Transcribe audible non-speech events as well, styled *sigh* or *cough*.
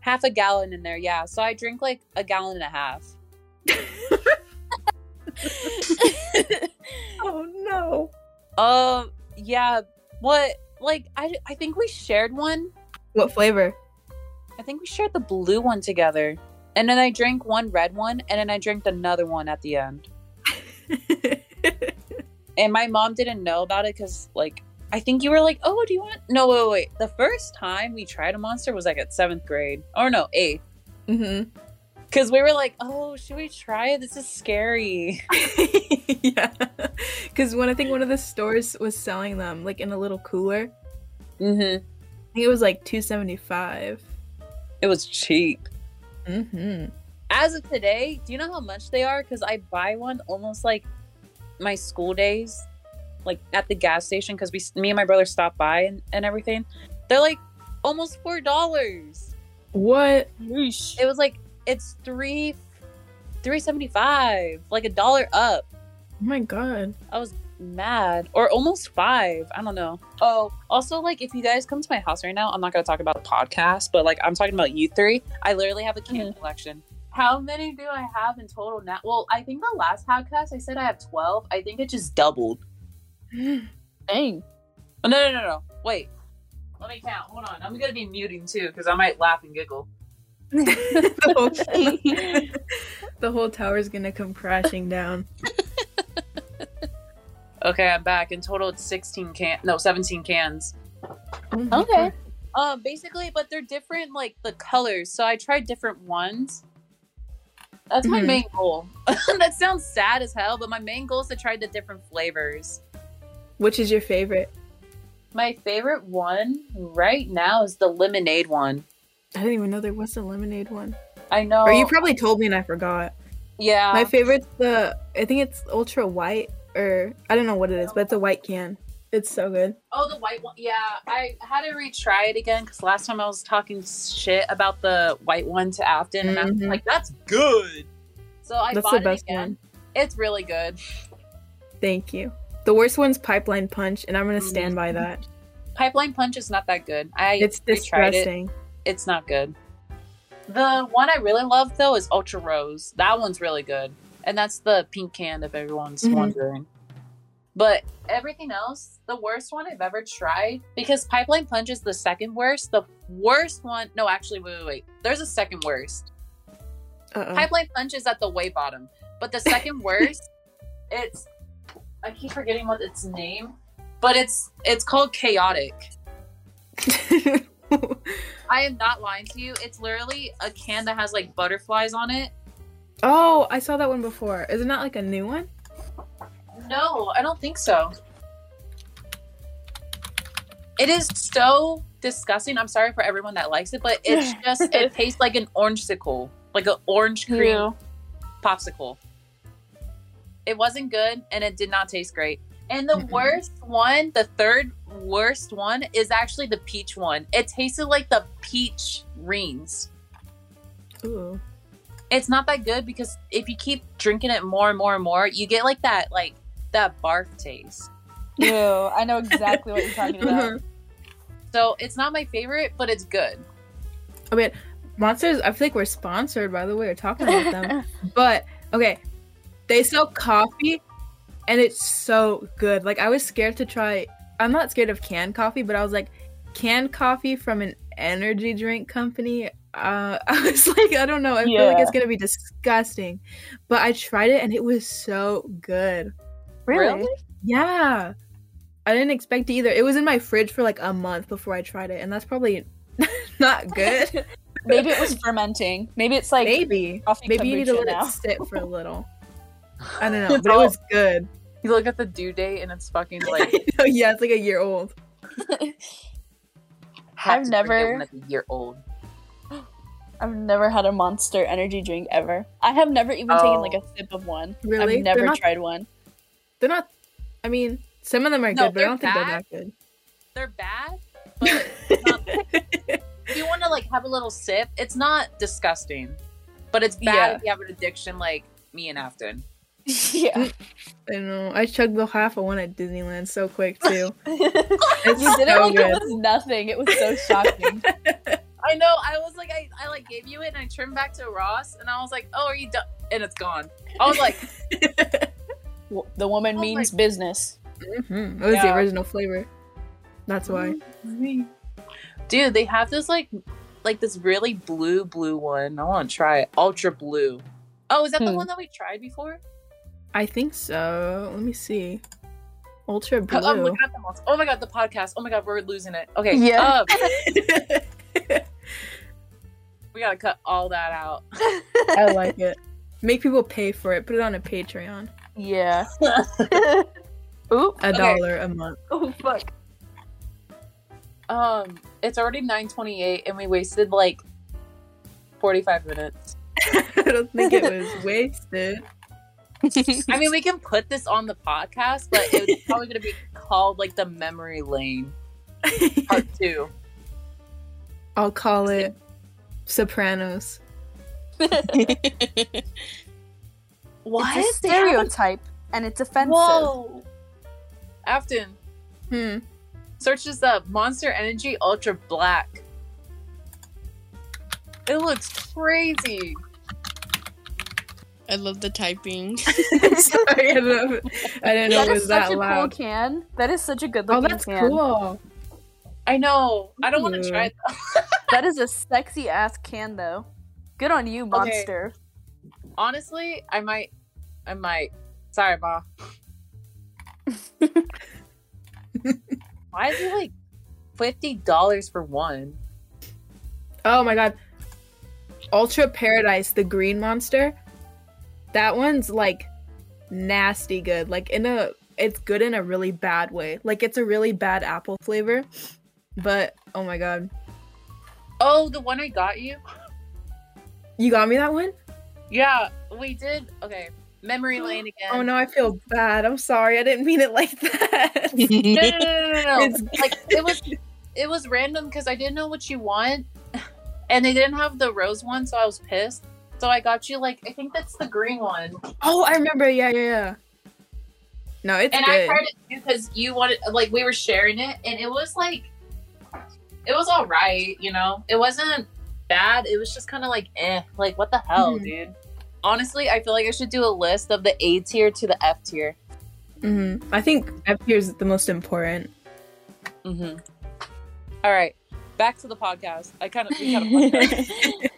half a gallon in there. Yeah, so I drink like a gallon and a half. *laughs* oh no. Um, yeah. What? Like, I I think we shared one. What flavor? I think we shared the blue one together, and then I drank one red one, and then I drank another one at the end. *laughs* and my mom didn't know about it because, like, I think you were like, "Oh, do you want?" No, wait, wait. The first time we tried a monster was like at seventh grade, or no, eighth. mm-hmm. Because we were like, "Oh, should we try it? This is scary." *laughs* yeah. Because when I think one of the stores was selling them like in a little cooler, Mm-hmm. I think it was like two seventy five. It was cheap. Mm-hmm. As of today, do you know how much they are? Because I buy one almost like my school days, like at the gas station. Because we, me and my brother stopped by and, and everything. They're like almost four dollars. What? It was like it's three, three seventy five, like a dollar up. Oh my god. I was mad, or almost five. I don't know. Oh, also, like if you guys come to my house right now, I'm not gonna talk about the podcast, but like I'm talking about you three. I literally have a can mm-hmm. collection. How many do I have in total now? Well, I think the last podcast I said I have twelve. I think it just doubled. Dang. Oh, no, no, no, no. Wait. Let me count. Hold on. I'm gonna be muting too because I might laugh and giggle. *laughs* the, whole, the whole tower's gonna come crashing down. *laughs* Okay, I'm back. In total, it's 16 can. No, 17 cans. Oh Okay. Um, basically, but they're different, like the colors. So I tried different ones. That's my Mhm. main goal. *laughs* that sounds sad as hell, but my main goal is to try the different flavors. Which is your favorite? My favorite one right now is the lemonade one. I didn't even know there was a lemonade one. I know. Or you probably told me and I forgot. yeah. My favorite's the I think it's ultra white or I don't know what it is, but it's a white can. It's so good. oh, the white one. Yeah, I had to retry it again because last time I was talking shit about the white one to Afton, and I was Mhm. like, "That's good." So I That's bought the it best again. one. It's really good. Thank you. The worst one's pipeline punch, and I'm gonna stand by that. Pipeline Punch is not that good. I It's retried it. It's not good. The one I really love though is Ultra Rose. That one's really good, and that's the pink can if everyone's Mhm. wondering. But everything else, the worst one I've ever tried, because Pipeline Punch is the second worst. The worst one, no, actually, wait, wait, wait. There's a second worst. Uh-oh. Pipeline Punch is at the way bottom, but the second *laughs* worst, it's I keep forgetting what its name, but it's it's called Khaotic. *laughs* I am not lying to you. It's literally a can that has like butterflies on it. oh, I saw that one before. Is it not like a new one? No, I don't think so. It is so disgusting. I'm sorry for everyone that likes it, but it's *laughs* just it tastes like an orange sickle, like an orange cream Ew. popsicle. It wasn't good and it did not taste great. And the Mm-mm. worst one, the third worst one, is actually the peach one. It tasted like the peach rings. Ooh. It's not that good because if you keep drinking it more and more and more, you get like that like that barf taste. Ew. I know exactly what you're *laughs* talking about. Uh-huh. So it's not my favorite, but it's good. I mean, Monsters, I feel like we're sponsored by the way we're talking about them. *laughs* but okay, they sell coffee and it's so good. Like I was scared to try I'm not scared of canned coffee, but I was like, canned coffee from an energy drink company. Uh, *laughs* I was like, I don't know. I feel like it's gonna be disgusting. But I tried it and it was so good. Really? Yeah. I didn't expect it either. It was in my fridge for like a month before I tried it, and that's probably *laughs* not good. Maybe it was fermenting. Maybe it's like Maybe. coffee Maybe you need to let now. it sit for a little. *laughs* I don't know, *laughs* but it was good. You look at the due date and it's fucking *laughs* like yeah, it's like a year old. *laughs* I've never- forget a year old. *gasps* I've never had a monster energy drink ever. I have never even taken like a oh. sip of one. Really? I've never not- tried one. They're not. I mean, some of them are No, good, but I don't think they're that good. They're bad, but not, if you want to like have a little sip, it's not disgusting, but it's bad Yeah. if you have an addiction like me and Afton. *laughs* yeah. I know. I chugged the half of one at Disneyland so quick *laughs* too. you It's did it like good. it was nothing. It was so *laughs* shocking. I I know. I was like, I, I like gave you it, and I turned back to Ross, and I was like, "Oh, are you done?" And it's gone. I was like, The woman my- means business. Mhm. It was the original flavor. That's why. dude, they have this like, like this really blue, blue one. I want to try it. Ultra blue. Oh, is that the Hmm. one that we tried before? I think so. Let me see. Ultra blue. I'm looking at the most. Oh my god, the podcast. Oh my god, we're losing it. Okay, Yeah. um, *laughs* we gotta cut all that out. I like *laughs* it. Make people pay for it. Put it on a Patreon. Yeah. *laughs* Oop. A Okay. dollar a month. Oh fuck. um, it's already 9:28, and we wasted like 45 minutes. I don't think it was wasted. I mean, we can put this on the podcast, but it's probably gonna be called like the memory lane part *laughs* two. I'll call it Sopranos. *laughs* What? It's a They have a- stereotype, and it's offensive. Whoa. Afton, Hmm. search this up. Monster Energy Ultra Black. It looks crazy. I love the typing. *laughs* *laughs* Sorry, I didn't know, I didn't know That it is was such that a cool can. That is such a good oh, looking can. Oh, that's can. cool. I know. I don't want to try it. *laughs* That is a sexy ass can though. Good on you, monster. Honestly, I might. I might. Sorry, Ma. Why is it like fifty dollars for one? Oh my god. Ultra Paradise, the green monster. That one's like nasty good. Like in a it's good in a really bad way. Like it's a really bad apple flavor. But oh my god. Oh, the one I got you. You got me that one? Yeah, we did. Okay, memory *gasps* lane again. Oh no, I feel bad. I'm sorry. I didn't mean it like *laughs* that. *laughs* no, no, no, no, no, no. It's- *laughs* like it was it was random because I didn't know what you want, and they didn't have the rose one, so I was pissed. So I got you like I think that's the green one, oh, I remember. Yeah, yeah, yeah. No, it's and I good. tried it because you wanted like we were sharing it, and it was like it was all right, you know. It wasn't bad. It was just kind of like eh, like what the hell, Mhm. dude. Honestly, I feel like I should do a list of the A tier to the F tier. hmm I think F tier is the most important. Mm-hmm. All right, back to the podcast. I kind of kind of.